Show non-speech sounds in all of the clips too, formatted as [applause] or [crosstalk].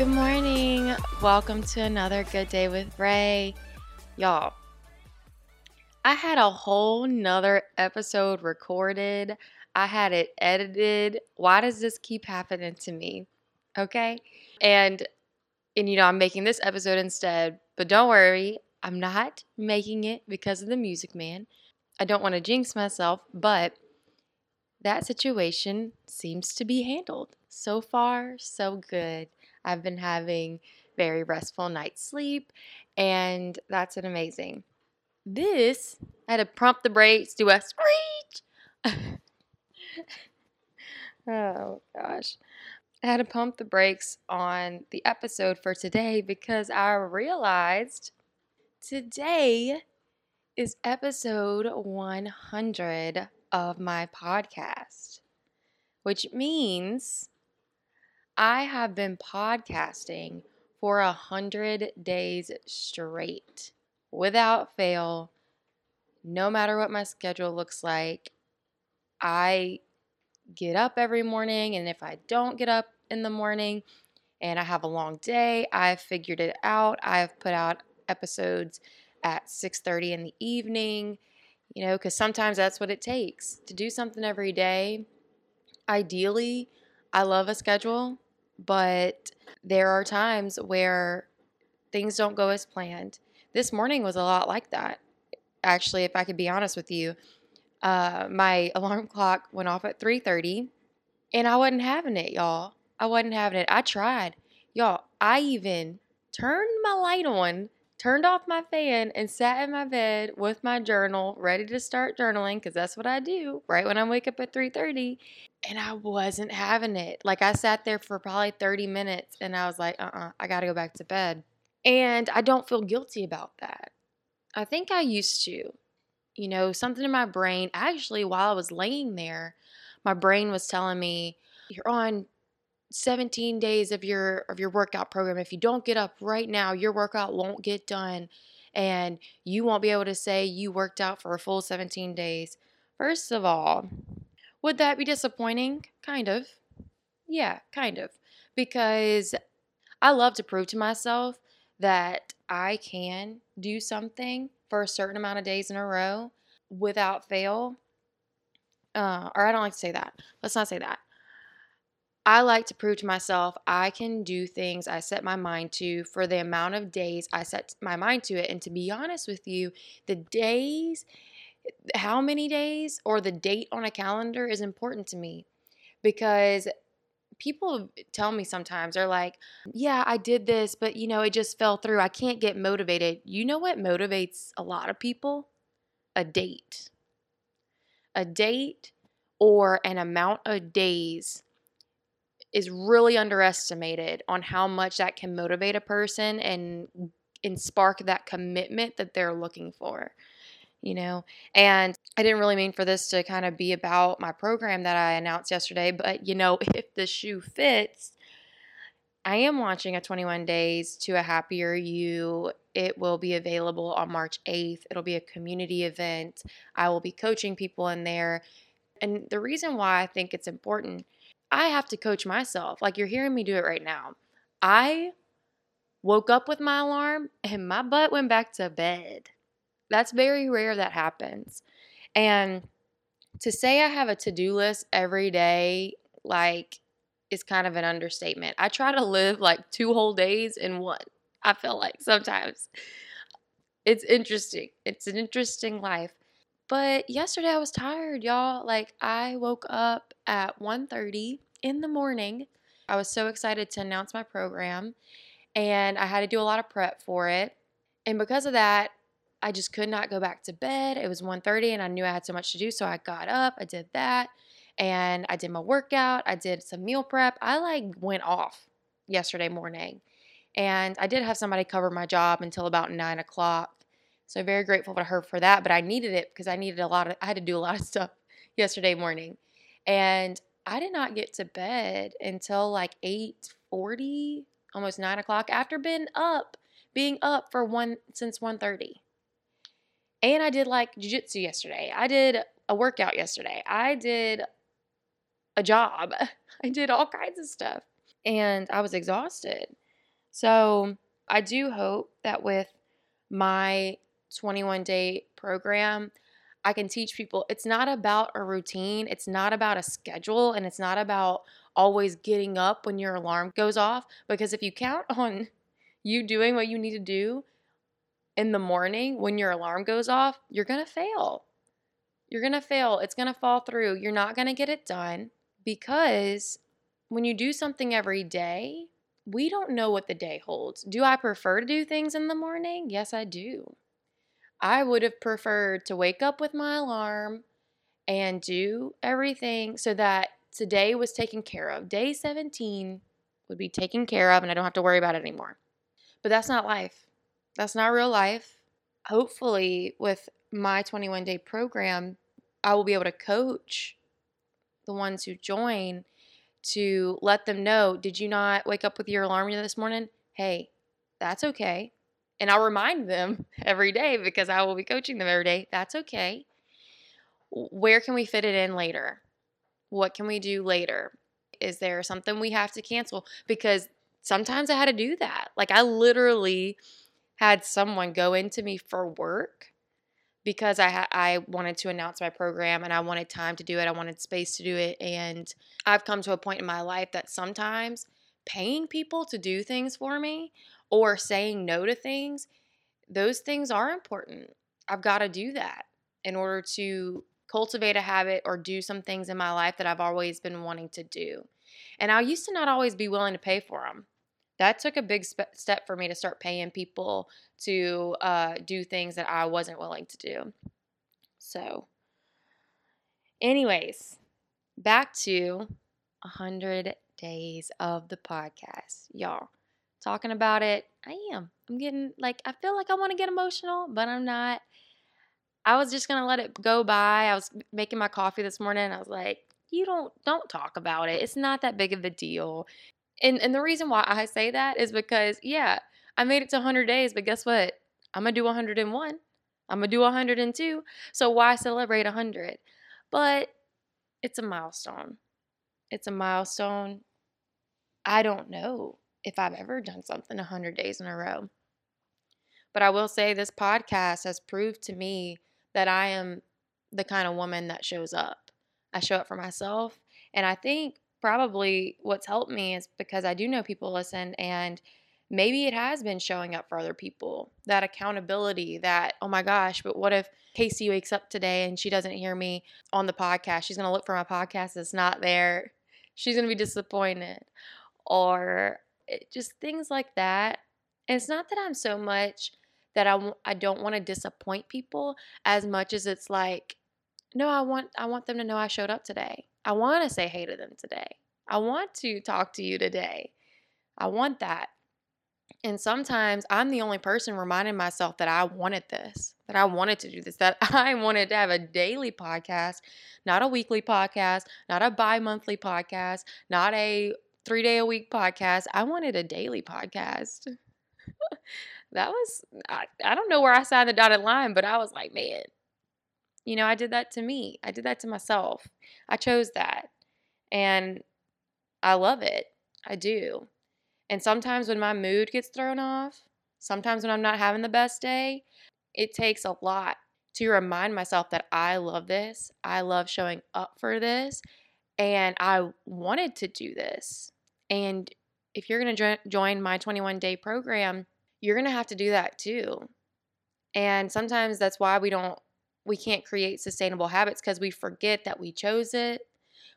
Good morning. Welcome to another Good Day with Ray. Y'all, I had a whole nother episode recorded. I had it edited. Why does this keep happening to me? Okay. And and you know, I'm making this episode instead, but don't worry, I'm not making it because of the music man. I don't want to jinx myself, but that situation seems to be handled. So far, so good. I've been having very restful night's sleep, and that's an amazing. This, I had to prompt the brakes, do a screech. [laughs] oh gosh. I had to pump the brakes on the episode for today because I realized today is episode 100 of my podcast, which means I have been podcasting for a hundred days straight without fail, no matter what my schedule looks like. I get up every morning, and if I don't get up in the morning and I have a long day, I've figured it out. I've put out episodes at 6:30 in the evening, you know, cuz sometimes that's what it takes to do something every day. Ideally, I love a schedule, but there are times where things don't go as planned. This morning was a lot like that. Actually, if I could be honest with you, uh, my [laughs] alarm clock went off at 3:30 and I wasn't having it, y'all. I wasn't having it. I tried. Y'all, I even turned my light on, turned off my fan, and sat in my bed with my journal, ready to start journaling, because that's what I do right when I wake up at 3:30. And I wasn't having it. Like I sat there for probably 30 minutes and I was like, uh-uh, I gotta go back to bed. And I don't feel guilty about that. I think I used to. You know, something in my brain, actually, while I was laying there, my brain was telling me, you're on 17 days of your of your workout program if you don't get up right now your workout won't get done and you won't be able to say you worked out for a full 17 days. First of all would that be disappointing? Kind of. Yeah kind of. Because i love to prove to myself that i can do something for a certain amount of days in a row without fail uh, or i don't like to say that. Let's not say that I like to prove to myself I can do things I set my mind to for the amount of days I set my mind to it. And to be honest with you, the days, how many days, or the date on a calendar is important to me because people tell me sometimes they're like, Yeah, I did this, but you know, it just fell through. I can't get motivated. You know what motivates a lot of people? A date. A date or an amount of days is really underestimated on how much that can motivate a person and and spark that commitment that they're looking for you know? And i didn't really mean for this to kind of be about my program that i announced yesterday but you know [laughs] if the shoe fits i am launching a 21 days to a happier you. It will be available on march 8th it'll be a community event. I will be coaching people in there. And the reason why i think it's important I have to coach myself. Like you're hearing me do it right now. I woke up with my alarm and my butt went back to bed. That's very rare that happens. And to say I have a to do list every day, like, is kind of an understatement. I try to live like two whole days in one. I feel like sometimes. It's interesting. It's an interesting life. But yesterday I was tired, y'all. Like I woke up at 1:30 in the morning. I was so excited to announce my program and I had to do a lot of prep for it. And because of that, I just could not go back to bed. It was 1:30 and I knew I had so much to do, so I got up, I did that, and I did my workout, I did some meal prep. I like went off yesterday morning. And I did have somebody cover my job until about nine o'clock. So very grateful to her for that. But I needed it because I needed a lot of I had to do a lot of [laughs] stuff yesterday morning. And I did not get to bed until like 8:40, almost 9 o'clock after being up, being up for one since 1:30. And I did like jujitsu yesterday. I did a workout yesterday. I did a job. [laughs] I did all kinds of stuff. And I was exhausted. So I do hope that with my 21 day program, I can teach people it's not about a routine, it's not about a schedule, and it's not about always getting up when your alarm goes off. Because if you count [laughs] on you doing what you need to do in the morning when your alarm goes off, you're to fail. You're to fail. It's to fall through. You're not to get it done because when you do something every day, we don't know what the day holds. Do I prefer to do things in the morning? Yes, I do. I would have preferred to wake up with my alarm and do everything so that today was taken care of. Day 17 would be taken care of and I don't have to worry about it anymore. But that's not life. That's not real life. Hopefully, with my 21 day program, I will be able to coach the ones who join to let them know did you not wake up with your alarm this morning? Hey, that's okay. And I'll remind them [laughs] every day because I will be coaching them every day. That's okay. Where can we fit it in later? What can we do later? Is there something we have to cancel? Because sometimes I had to do that. Like I literally had someone go into me for work because I I wanted to announce my program and I wanted time to do it. I wanted space to do it and I've come to a point in my life that sometimes paying people to do things for me or saying no to things, those things are important. I've got to do that in order to cultivate a habit or do some things in my life that I've always been wanting to do. And I used to not always be willing to pay for them that took a big step for me to start paying people to uh, do things that I wasn't willing to do. So, anyways, back to 100 days of the podcast. Y'all, talking about it, I am. I'm getting like, I feel like I want to get emotional, but I'm not. I was just to let it go by. I was making my coffee this morning. I was like, you don't don't talk about it. It's not that big of a deal. And and the reason why I say that is because yeah, I made it to 100 days, but guess what? I'm to do 101. I'm to do 102. So why celebrate 100? But it's a milestone. It's a milestone. I don't know if I've ever done something 100 days in a row. But I will say this podcast has proved to me that I am the kind of woman that shows up. I show up for myself. And I think probably what's helped me is because I do know people listen and maybe it has been showing up for other people. That accountability, that, oh my gosh, but what if Casey wakes up today and she doesn't hear me on the podcast? She's going to look for my podcast, it's not there. She's going to be disappointed. Or eh, just things like that. And it's not that I'm so much that I w- I don't want to disappoint people as much as it's like, no, I want I want them to know I showed up today. I want to say hey to them today. I want to talk to you today. I want that. And sometimes I'm the only person reminding myself that I wanted this, that I wanted to do this, that [laughs] I wanted to have a daily podcast, not a weekly podcast, not a bi monthly podcast, not a three day a week podcast. I wanted a daily podcast. [laughs] that was, I, I don't know where I signed the dotted line, but I was like, man, you know, I did that to me. I did that to myself. I chose that. And I love it. I do. And sometimes when my mood gets thrown off, sometimes when I'm not having the best day, it takes a lot to remind myself that I love this. I love showing up for this. And I wanted to do this. And if you're going to jo- join my 21 day program, you're going to have to do that too. And sometimes that's why we don't we can't create sustainable habits because we forget that we chose it.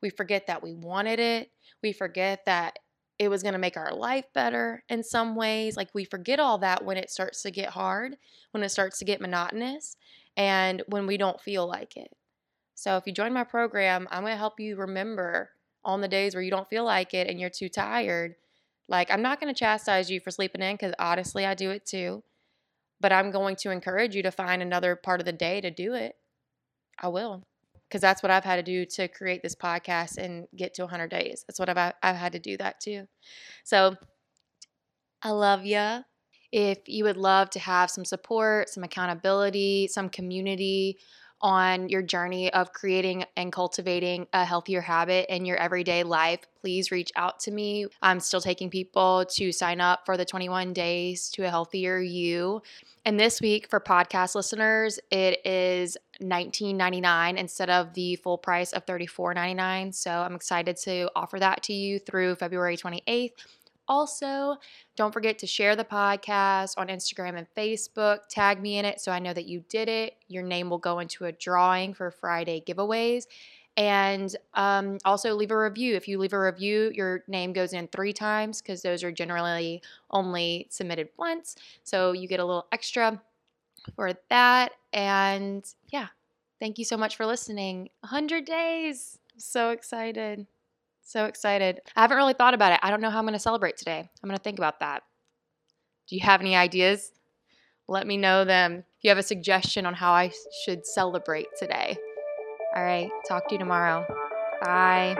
We forget that we wanted it. We forget that it was going to make our life better in some ways. Like we forget all that when it starts to get hard, when it starts to get monotonous, and when we don't feel like it. So if you join my program, I'm going to help you remember on the days where you don't feel like it and you're too tired. Like I'm not going to chastise you for sleeping in because honestly, I do it too but I'm going to encourage you to find another part of the day to do it. I will. Because that's what I've had to do to create this podcast and get to 100 days. That's what I've, I've had to do that too. So I love you. If you would love to have some support, some accountability, some community, on your journey of creating and cultivating a healthier habit in your everyday life, please reach out to me. I'm still taking people to sign up for the 21 days to a healthier you. And this week for podcast listeners, it is $19.99 instead of the full price of $34.99. So I'm excited to offer that to you through February 28th. Also, don't forget to share the podcast on Instagram and Facebook. Tag me in it so I know that you did it. Your name will go into a drawing for Friday giveaways. And um, also leave a review. If you leave a review, your name goes in three times because those are generally only submitted once. So you get a little extra for that. And yeah, thank you so much for listening. 100 days. I'm so excited. So excited. I haven't really thought about it. I don't know how I'm going to celebrate today. I'm going to think about that. Do you have any ideas? Let me know them. If you have a suggestion on how I should celebrate today. All right. Talk to you tomorrow. Bye.